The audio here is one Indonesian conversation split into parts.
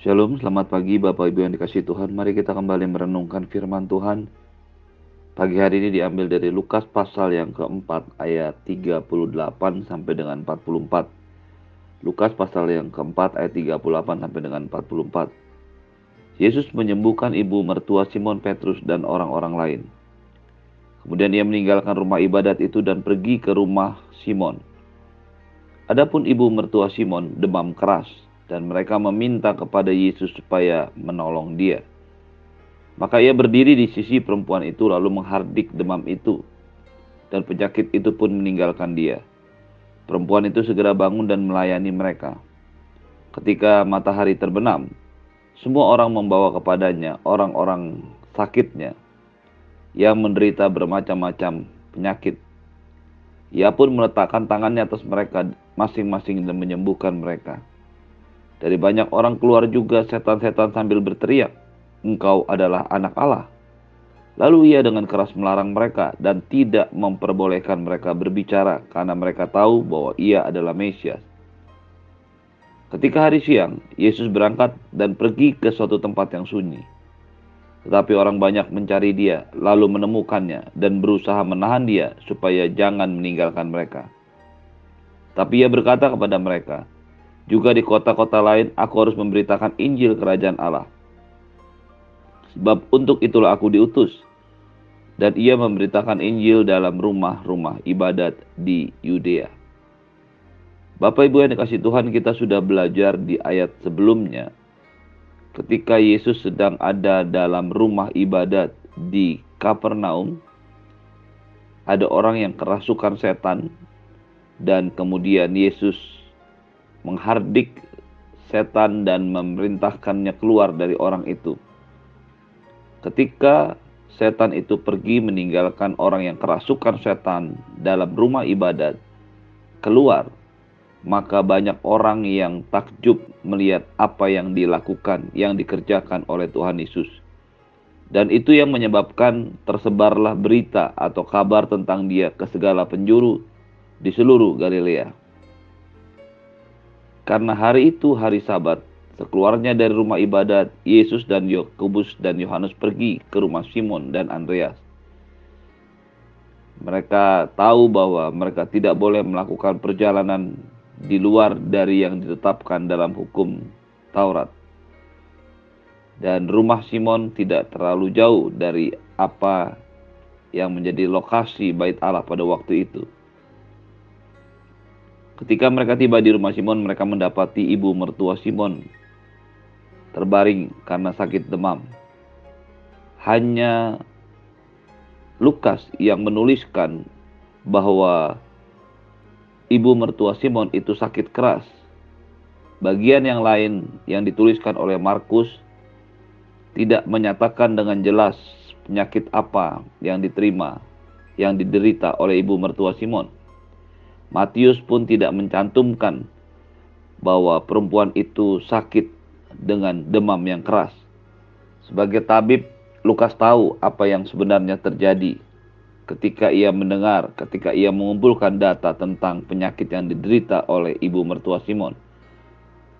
Shalom, selamat pagi Bapak Ibu yang dikasih Tuhan. Mari kita kembali merenungkan firman Tuhan. Pagi hari ini diambil dari Lukas pasal yang keempat ayat 38 sampai dengan 44. Lukas pasal yang keempat ayat 38 sampai dengan 44. Yesus menyembuhkan ibu mertua Simon Petrus dan orang-orang lain. Kemudian ia meninggalkan rumah ibadat itu dan pergi ke rumah Simon. Adapun ibu mertua Simon demam keras dan mereka meminta kepada Yesus supaya menolong dia. Maka ia berdiri di sisi perempuan itu lalu menghardik demam itu. Dan penyakit itu pun meninggalkan dia. Perempuan itu segera bangun dan melayani mereka. Ketika matahari terbenam, semua orang membawa kepadanya orang-orang sakitnya yang menderita bermacam-macam penyakit. Ia pun meletakkan tangannya atas mereka masing-masing dan menyembuhkan mereka. Dari banyak orang keluar juga setan-setan sambil berteriak, "Engkau adalah anak Allah." Lalu ia dengan keras melarang mereka dan tidak memperbolehkan mereka berbicara karena mereka tahu bahwa ia adalah Mesias. Ketika hari siang, Yesus berangkat dan pergi ke suatu tempat yang sunyi. Tetapi orang banyak mencari dia, lalu menemukannya dan berusaha menahan dia supaya jangan meninggalkan mereka. Tapi ia berkata kepada mereka, juga di kota-kota lain aku harus memberitakan Injil kerajaan Allah. Sebab untuk itulah aku diutus. Dan ia memberitakan Injil dalam rumah-rumah ibadat di Yudea. Bapak Ibu yang dikasih Tuhan kita sudah belajar di ayat sebelumnya. Ketika Yesus sedang ada dalam rumah ibadat di Kapernaum. Ada orang yang kerasukan setan. Dan kemudian Yesus menghardik setan dan memerintahkannya keluar dari orang itu. Ketika setan itu pergi meninggalkan orang yang kerasukan setan dalam rumah ibadat, keluar, maka banyak orang yang takjub melihat apa yang dilakukan, yang dikerjakan oleh Tuhan Yesus. Dan itu yang menyebabkan tersebarlah berita atau kabar tentang dia ke segala penjuru di seluruh Galilea. Karena hari itu hari sabat, sekeluarnya dari rumah ibadat, Yesus dan Yakobus dan Yohanes pergi ke rumah Simon dan Andreas. Mereka tahu bahwa mereka tidak boleh melakukan perjalanan di luar dari yang ditetapkan dalam hukum Taurat. Dan rumah Simon tidak terlalu jauh dari apa yang menjadi lokasi bait Allah pada waktu itu. Ketika mereka tiba di rumah Simon, mereka mendapati ibu mertua Simon terbaring karena sakit demam. Hanya Lukas yang menuliskan bahwa ibu mertua Simon itu sakit keras. Bagian yang lain yang dituliskan oleh Markus tidak menyatakan dengan jelas penyakit apa yang diterima, yang diderita oleh ibu mertua Simon. Matius pun tidak mencantumkan bahwa perempuan itu sakit dengan demam yang keras. Sebagai tabib, Lukas tahu apa yang sebenarnya terjadi ketika ia mendengar, ketika ia mengumpulkan data tentang penyakit yang diderita oleh ibu mertua Simon.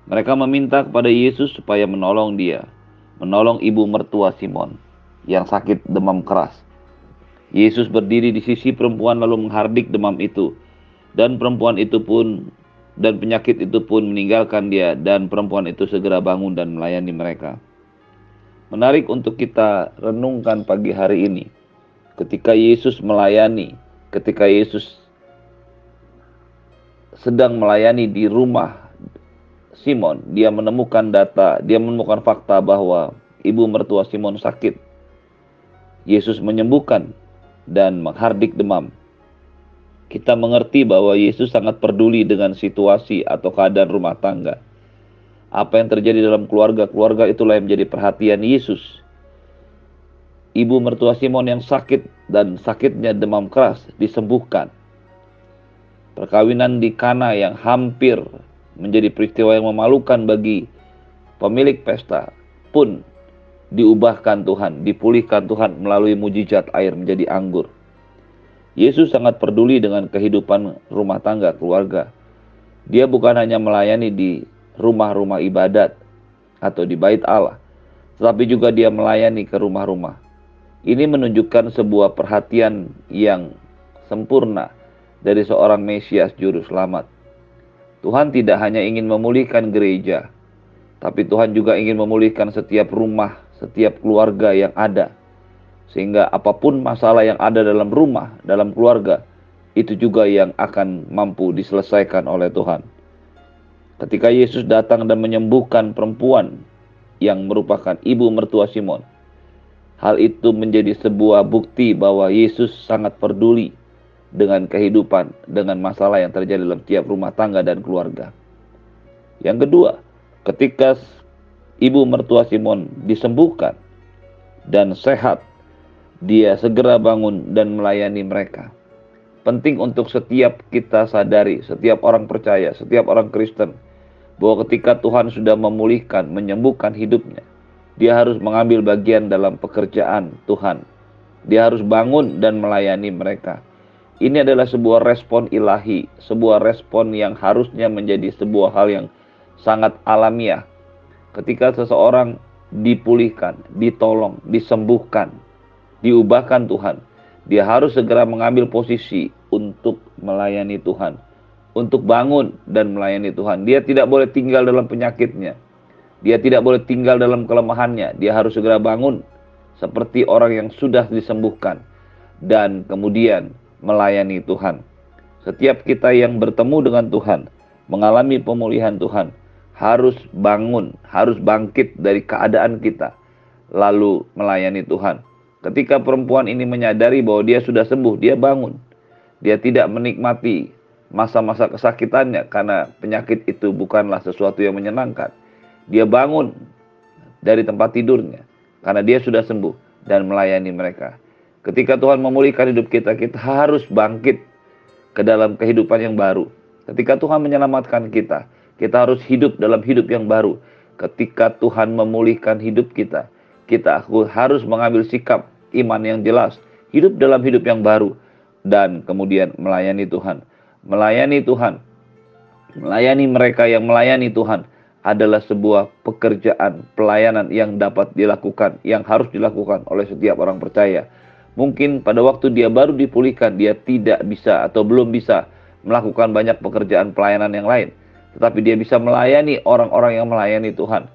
Mereka meminta kepada Yesus supaya menolong dia, menolong ibu mertua Simon yang sakit demam keras. Yesus berdiri di sisi perempuan lalu menghardik demam itu dan perempuan itu pun dan penyakit itu pun meninggalkan dia dan perempuan itu segera bangun dan melayani mereka. Menarik untuk kita renungkan pagi hari ini. Ketika Yesus melayani, ketika Yesus sedang melayani di rumah Simon, dia menemukan data, dia menemukan fakta bahwa ibu mertua Simon sakit. Yesus menyembuhkan dan menghardik demam kita mengerti bahwa Yesus sangat peduli dengan situasi atau keadaan rumah tangga. Apa yang terjadi dalam keluarga-keluarga itulah yang menjadi perhatian Yesus. Ibu mertua Simon yang sakit dan sakitnya demam keras disembuhkan. Perkawinan di Kana yang hampir menjadi peristiwa yang memalukan bagi pemilik pesta pun diubahkan Tuhan, dipulihkan Tuhan melalui mujizat air menjadi anggur. Yesus sangat peduli dengan kehidupan rumah tangga keluarga. Dia bukan hanya melayani di rumah-rumah ibadat, atau di bait Allah, tetapi juga dia melayani ke rumah-rumah. Ini menunjukkan sebuah perhatian yang sempurna dari seorang Mesias Juru Selamat. Tuhan tidak hanya ingin memulihkan gereja, tapi Tuhan juga ingin memulihkan setiap rumah, setiap keluarga yang ada. Sehingga apa pun masalah yang ada dalam rumah, dalam keluarga, itu juga yang akan mampu diselesaikan oleh Tuhan. Ketika Yesus datang dan menyembuhkan perempuan yang merupakan ibu mertua Simon, hal itu menjadi sebuah bukti bahwa Yesus sangat peduli dengan kehidupan, dengan masalah yang terjadi dalam tiap rumah tangga dan keluarga. Yang kedua, ketika ibu mertua Simon disembuhkan dan sehat, dia segera bangun dan melayani mereka. Penting untuk setiap kita sadari, setiap orang percaya, setiap orang Kristen, bahwa ketika Tuhan sudah memulihkan, menyembuhkan hidupnya, dia harus mengambil bagian dalam pekerjaan Tuhan. Dia harus bangun dan melayani mereka. Ini adalah sebuah respon ilahi, sebuah respon yang harusnya menjadi sebuah hal yang sangat alamiah. Ketika seseorang dipulihkan, ditolong, disembuhkan, diubahkan Tuhan, dia harus segera mengambil posisi untuk melayani Tuhan, untuk bangun dan melayani Tuhan. Dia tidak boleh tinggal dalam penyakitnya. Dia tidak boleh tinggal dalam kelemahannya. Dia harus segera bangun seperti orang yang sudah disembuhkan dan kemudian melayani Tuhan. Setiap kita yang bertemu dengan Tuhan, mengalami pemulihan Tuhan, harus bangun, harus bangkit dari keadaan kita, lalu melayani Tuhan. Ketika perempuan ini menyadari bahwa dia sudah sembuh, dia bangun. Dia tidak menikmati masa-masa kesakitannya karena penyakit itu bukanlah sesuatu yang menyenangkan. Dia bangun dari tempat tidurnya karena dia sudah sembuh dan melayani mereka. Ketika Tuhan memulihkan hidup kita, kita harus bangkit ke dalam kehidupan yang baru. Ketika Tuhan menyelamatkan kita, kita harus hidup dalam hidup yang baru. Ketika Tuhan memulihkan hidup kita, kita harus mengambil sikap iman yang jelas, hidup dalam hidup yang baru, dan kemudian melayani Tuhan. Melayani Tuhan, melayani mereka yang melayani Tuhan adalah sebuah pekerjaan pelayanan yang dapat dilakukan, yang harus dilakukan oleh setiap orang percaya. Mungkin pada waktu dia baru dipulihkan, dia tidak bisa atau belum bisa melakukan banyak pekerjaan pelayanan yang lain, tetapi dia bisa melayani orang-orang yang melayani Tuhan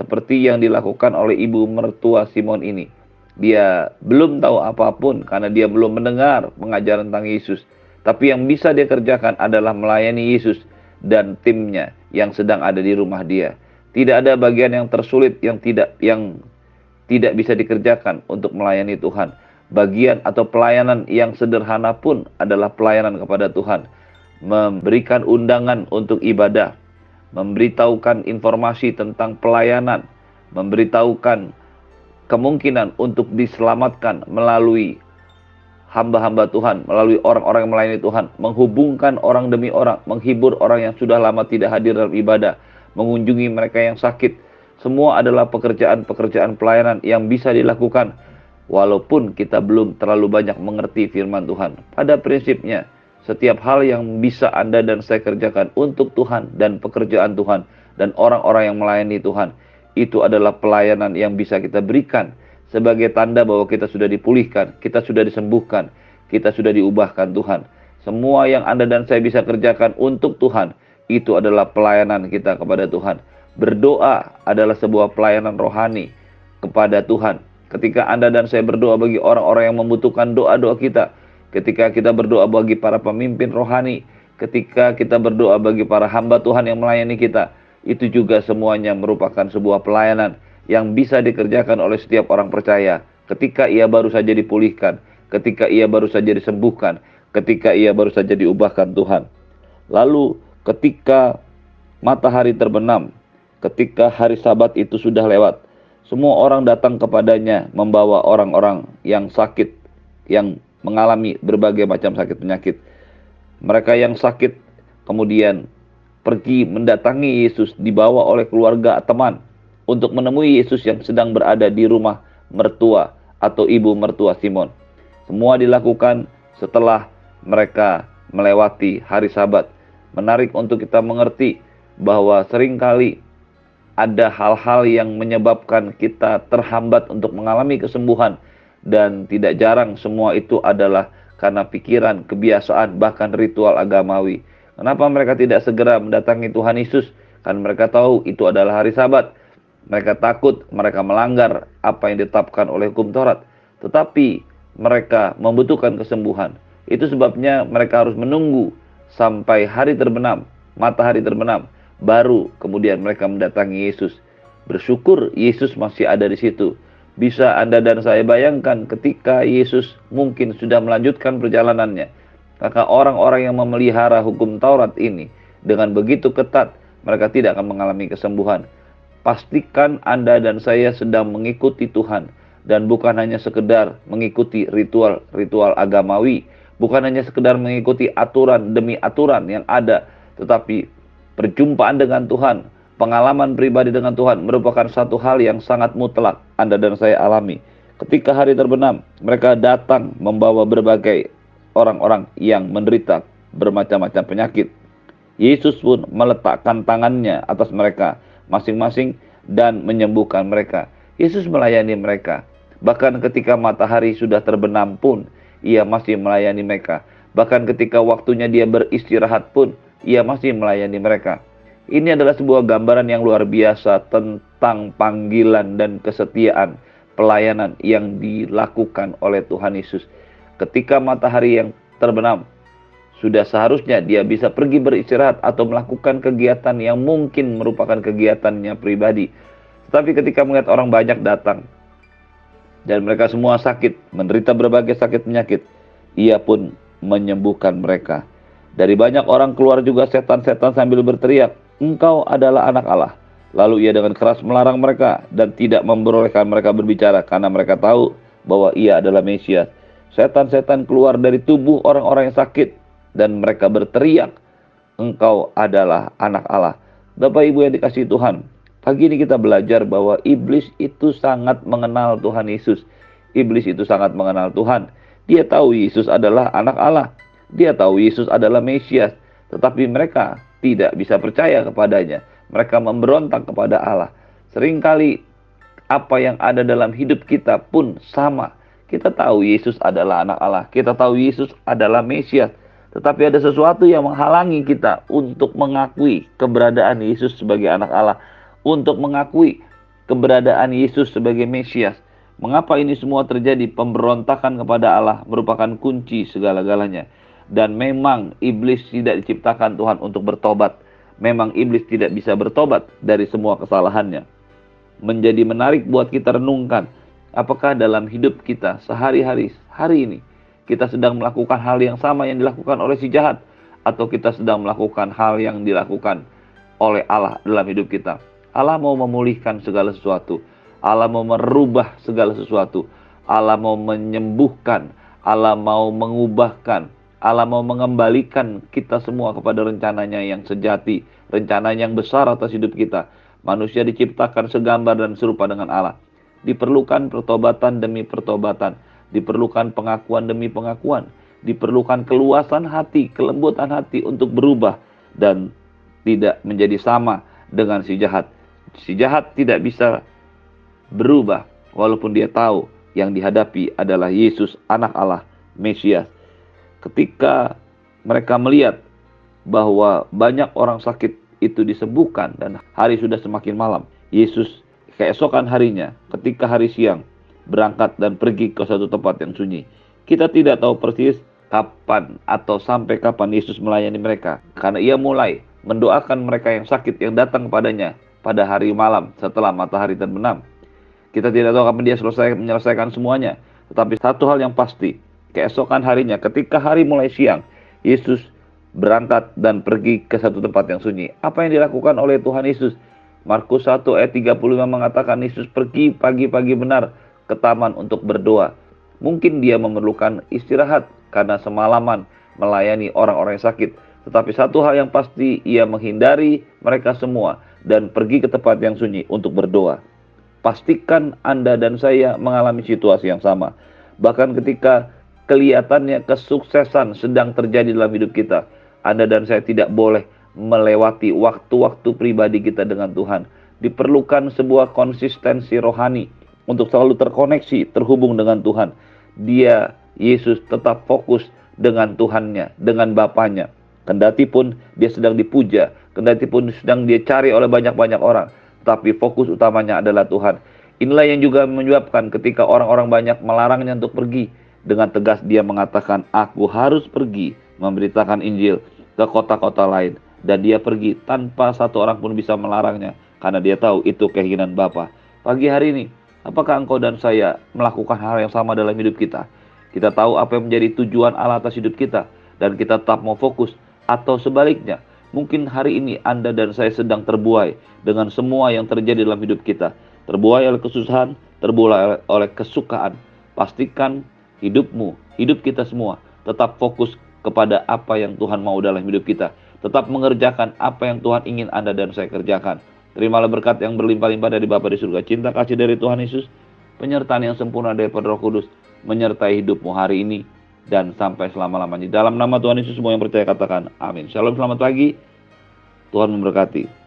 seperti yang dilakukan oleh ibu mertua Simon ini. Dia belum tahu apa pun karena dia belum mendengar pengajaran tentang Yesus. Tapi yang bisa dia kerjakan adalah melayani Yesus dan timnya yang sedang ada di rumah dia. Tidak ada bagian yang tersulit yang tidak yang tidak bisa dikerjakan untuk melayani Tuhan. Bagian atau pelayanan yang sederhana pun adalah pelayanan kepada Tuhan. Memberikan undangan untuk ibadah, memberitahukan informasi tentang pelayanan, memberitahukan kemungkinan untuk diselamatkan melalui hamba-hamba Tuhan, melalui orang-orang yang melayani Tuhan, menghubungkan orang demi orang, menghibur orang yang sudah lama tidak hadir dalam ibadah, mengunjungi mereka yang sakit. Semua adalah pekerjaan-pekerjaan pelayanan yang bisa dilakukan walaupun kita belum terlalu banyak mengerti firman Tuhan. Pada prinsipnya, setiap hal yang bisa Anda dan saya kerjakan untuk Tuhan dan pekerjaan Tuhan dan orang-orang yang melayani Tuhan, itu adalah pelayanan yang bisa kita berikan sebagai tanda bahwa kita sudah dipulihkan, kita sudah disembuhkan, kita sudah diubahkan Tuhan. Semua yang Anda dan saya bisa kerjakan untuk Tuhan, itu adalah pelayanan kita kepada Tuhan. Berdoa adalah sebuah pelayanan rohani kepada Tuhan. Ketika Anda dan saya berdoa bagi orang-orang yang membutuhkan doa-doa kita, ketika kita berdoa bagi para pemimpin rohani, ketika kita berdoa bagi para hamba Tuhan yang melayani kita, itu juga semuanya merupakan sebuah pelayanan yang bisa dikerjakan oleh setiap orang percaya ketika ia baru saja dipulihkan, ketika ia baru saja disembuhkan, ketika ia baru saja diubahkan Tuhan. Lalu ketika matahari terbenam, ketika hari sabat itu sudah lewat, semua orang datang kepadanya membawa orang-orang yang sakit, yang mengalami berbagai macam sakit penyakit. Mereka yang sakit kemudian pergi mendatangi Yesus dibawa oleh keluarga teman untuk menemui Yesus yang sedang berada di rumah mertua atau ibu mertua Simon. Semua dilakukan setelah mereka melewati hari Sabat. Menarik untuk kita mengerti bahwa sering kali ada hal-hal yang menyebabkan kita terhambat untuk mengalami kesembuhan dan tidak jarang semua itu adalah karena pikiran, kebiasaan, bahkan ritual agamawi. Kenapa mereka tidak segera mendatangi Tuhan Yesus? Kan mereka tahu itu adalah hari Sabat. Mereka takut mereka melanggar apa yang ditetapkan oleh hukum Taurat. Tetapi mereka membutuhkan kesembuhan. Itu sebabnya mereka harus menunggu sampai hari terbenam, matahari terbenam, baru kemudian mereka mendatangi Yesus. Bersyukur Yesus masih ada di situ. Bisa Anda dan saya bayangkan ketika Yesus mungkin sudah melanjutkan perjalanannya. Maka orang-orang yang memelihara hukum Taurat ini dengan begitu ketat, mereka tidak akan mengalami kesembuhan. Pastikan Anda dan saya sedang mengikuti Tuhan dan bukan hanya sekedar mengikuti ritual-ritual agamawi, bukan hanya sekedar mengikuti aturan demi aturan yang ada, tetapi perjumpaan dengan Tuhan, pengalaman pribadi dengan Tuhan merupakan satu hal yang sangat mutlak Anda dan saya alami. Ketika hari terbenam, mereka datang membawa berbagai orang-orang yang menderita bermacam-macam penyakit. Yesus pun meletakkan tangannya atas mereka masing-masing dan menyembuhkan mereka. Yesus melayani mereka. Bahkan ketika matahari sudah terbenam pun, ia masih melayani mereka. Bahkan ketika waktunya dia beristirahat pun, ia masih melayani mereka. Ini adalah sebuah gambaran yang luar biasa tentang panggilan dan kesetiaan pelayanan yang dilakukan oleh Tuhan Yesus. Ketika matahari yang terbenam, sudah seharusnya dia bisa pergi beristirahat atau melakukan kegiatan yang mungkin merupakan kegiatannya pribadi. Tetapi ketika melihat orang banyak datang, dan mereka semua sakit, menderita berbagai sakit penyakit. Ia pun menyembuhkan mereka. Dari banyak orang keluar juga setan-setan sambil berteriak, "Engkau adalah anak Allah." Lalu ia dengan keras melarang mereka dan tidak memperolehkan mereka berbicara karena mereka tahu bahwa ia adalah Mesias. Setan-setan keluar dari tubuh orang-orang yang sakit dan mereka berteriak, "Engkau adalah anak Allah." Bapak Ibu yang dikasih Tuhan, Pagi ini kita belajar bahwa iblis itu sangat mengenal Tuhan Yesus. Iblis itu sangat mengenal Tuhan. Dia tahu Yesus adalah anak Allah. Dia tahu Yesus adalah Mesias. Tetapi mereka tidak bisa percaya kepadanya. Mereka memberontak kepada Allah. Seringkali apa yang ada dalam hidup kita pun sama. Kita tahu Yesus adalah anak Allah. Kita tahu Yesus adalah Mesias. Tetapi ada sesuatu yang menghalangi kita untuk mengakui keberadaan Yesus sebagai anak Allah untuk mengakui keberadaan Yesus sebagai Mesias. Mengapa ini semua terjadi? Pemberontakan kepada Allah merupakan kunci segala-galanya. Dan memang iblis tidak diciptakan Tuhan untuk bertobat. Memang iblis tidak bisa bertobat dari semua kesalahannya. Menjadi menarik buat kita renungkan. Apakah dalam hidup kita sehari-hari, hari ini, kita sedang melakukan hal yang sama yang dilakukan oleh si jahat. Atau kita sedang melakukan hal yang dilakukan oleh Allah dalam hidup kita. Allah mau memulihkan segala sesuatu. Allah mau merubah segala sesuatu. Allah mau menyembuhkan. Allah mau mengubahkan. Allah mau mengembalikan kita semua kepada rencananya yang sejati. Rencana yang besar atas hidup kita. Manusia diciptakan segambar dan serupa dengan Allah. Diperlukan pertobatan demi pertobatan. Diperlukan pengakuan demi pengakuan. Diperlukan keluasan hati, kelembutan hati untuk berubah dan tidak menjadi sama dengan si jahat Si jahat tidak bisa berubah walaupun dia tahu yang dihadapi adalah Yesus anak Allah, Mesias. Ketika mereka melihat bahwa banyak orang sakit itu disembuhkan dan hari sudah semakin malam, Yesus keesokan harinya ketika hari siang berangkat dan pergi ke suatu tempat yang sunyi. Kita tidak tahu persis kapan atau sampai kapan Yesus melayani mereka karena ia mulai mendoakan mereka yang sakit yang datang kepadanya pada hari malam setelah matahari terbenam. Kita tidak tahu kapan dia selesai menyelesaikan semuanya. Tetapi satu hal yang pasti, keesokan harinya ketika hari mulai siang, Yesus berangkat dan pergi ke satu tempat yang sunyi. Apa yang dilakukan oleh Tuhan Yesus? Markus 1 ayat 35 mengatakan Yesus pergi pagi-pagi benar ke taman untuk berdoa. Mungkin dia memerlukan istirahat karena semalaman melayani orang-orang yang sakit. Tetapi satu hal yang pasti, ia menghindari mereka semua dan pergi ke tempat yang sunyi untuk berdoa. Pastikan Anda dan saya mengalami situasi yang sama. Bahkan ketika kelihatannya kesuksesan sedang terjadi dalam hidup kita, Anda dan saya tidak boleh melewati waktu-waktu pribadi kita dengan Tuhan. Diperlukan sebuah konsistensi rohani untuk selalu terkoneksi, terhubung dengan Tuhan. Dia, Yesus, tetap fokus dengan Tuhannya, dengan Bapaknya. Kendati pun dia sedang dipuja, kendati pun sedang dia cari oleh banyak-banyak orang, tapi fokus utamanya adalah Tuhan. Inilah yang juga menyebabkan ketika orang-orang banyak melarangnya untuk pergi, dengan tegas dia mengatakan, "Aku harus pergi memberitakan Injil ke kota-kota lain." Dan dia pergi tanpa satu orang pun bisa melarangnya karena dia tahu itu keinginan Bapa. Pagi hari ini, apakah engkau dan saya melakukan hal yang sama dalam hidup kita? Kita tahu apa yang menjadi tujuan Allah atas hidup kita dan kita tetap mau fokus atau sebaliknya. Mungkin hari ini Anda dan saya sedang terbuai dengan semua yang terjadi dalam hidup kita. Terbuai oleh kesusahan, terbuai oleh kesukaan. Pastikan hidupmu, hidup kita semua tetap fokus kepada apa yang Tuhan mau dalam hidup kita. Tetap mengerjakan apa yang Tuhan ingin Anda dan saya kerjakan. Terimalah berkat yang berlimpah-limpah dari Bapa di surga, cinta kasih dari Tuhan Yesus, penyertaan yang sempurna dari Roh Kudus, menyertai hidupmu hari ini dan sampai selama-lamanya. Dalam nama Tuhan Yesus semua yang percaya katakan amin. Shalom, selamat pagi. Tuhan memberkati.